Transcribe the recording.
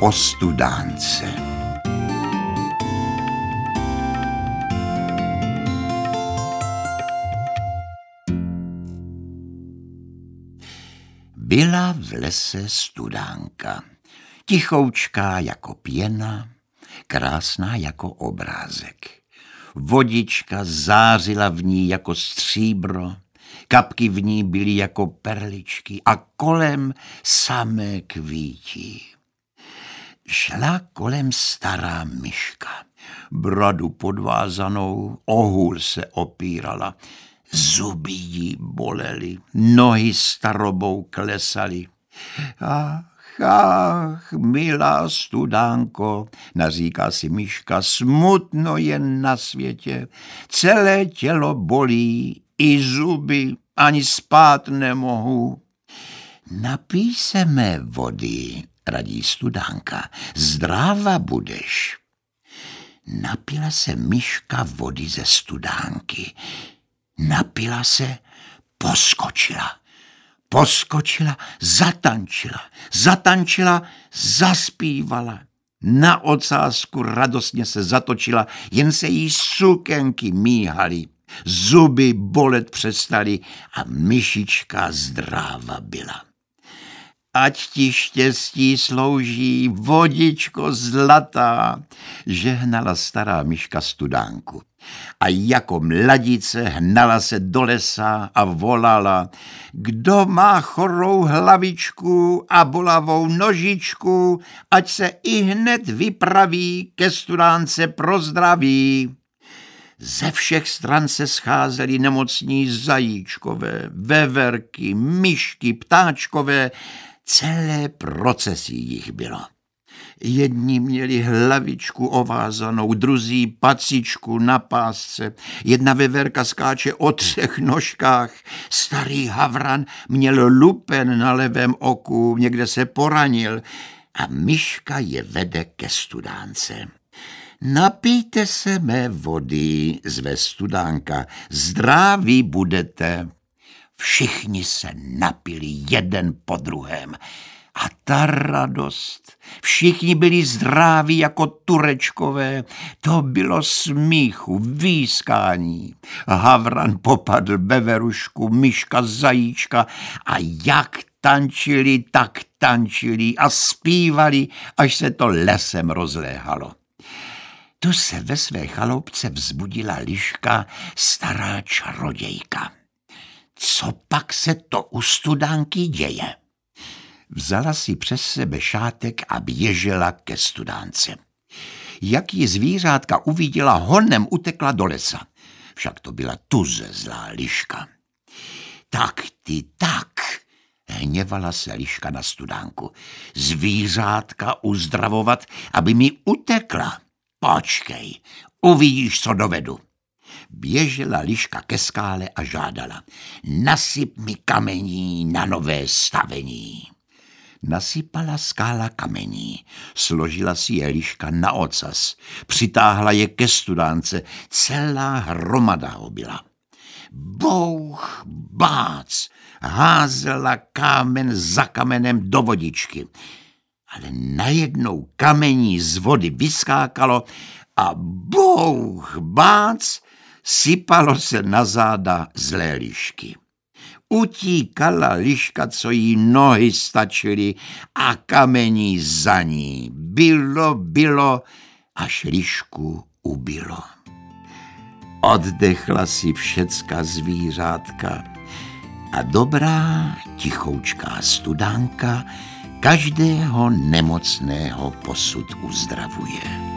o studánce. Byla v lese studánka, tichoučká jako pěna, krásná jako obrázek. Vodička zářila v ní jako stříbro, kapky v ní byly jako perličky a kolem samé kvítí. Šla kolem stará myška, bradu podvázanou, ohůl se opírala, zuby jí bolely, nohy starobou klesaly. Ach, ach, milá studánko, naříká si myška, smutno je na světě, celé tělo bolí, i zuby, ani spát nemohu. Napij se mé vody, radí studánka, zdráva budeš. Napila se myška vody ze studánky. Napila se, poskočila. Poskočila, zatančila, zatančila, zaspívala. Na ocásku radostně se zatočila, jen se jí sukenky míhaly. Zuby bolet přestaly a myšička zdráva byla. Ať ti štěstí slouží vodičko zlatá, žehnala stará myška studánku. A jako mladice hnala se do lesa a volala, kdo má chorou hlavičku a bolavou nožičku, ať se i hned vypraví ke studánce pro zdraví. Ze všech stran se scházeli nemocní zajíčkové, veverky, myšky, ptáčkové, celé procesí jich bylo. Jedni měli hlavičku ovázanou, druzí pacičku na pásce, jedna veverka skáče o třech nožkách, starý havran měl lupen na levém oku, někde se poranil a myška je vede ke studánce. Napijte se mé vody, zve studánka, zdraví budete. Všichni se napili jeden po druhém. A ta radost, všichni byli zdraví jako turečkové, to bylo smíchu, výskání. Havran popadl beverušku, myška zajíčka a jak tančili, tak tančili a zpívali, až se to lesem rozléhalo. Tu se ve své chaloupce vzbudila liška stará čarodějka. Co pak se to u studánky děje? Vzala si přes sebe šátek a běžela ke studánce. Jak ji zvířátka uviděla, honem utekla do lesa. Však to byla tuze zlá liška. Tak ty tak, hněvala se liška na studánku. Zvířátka uzdravovat, aby mi utekla. Počkej, uvidíš, co dovedu. Běžela liška ke skále a žádala. Nasyp mi kamení na nové stavení. Nasypala skála kamení, složila si je liška na ocas, přitáhla je ke studánce, celá hromada ho byla. Bouch, bác, házela kámen za kamenem do vodičky ale najednou kamení z vody vyskákalo a bouch, bác, sypalo se na záda zlé lišky. Utíkala liška, co jí nohy stačily a kamení za ní. Bylo, bylo, až lišku ubilo. Oddechla si všecka zvířátka a dobrá tichoučká studánka každého nemocného posud uzdravuje.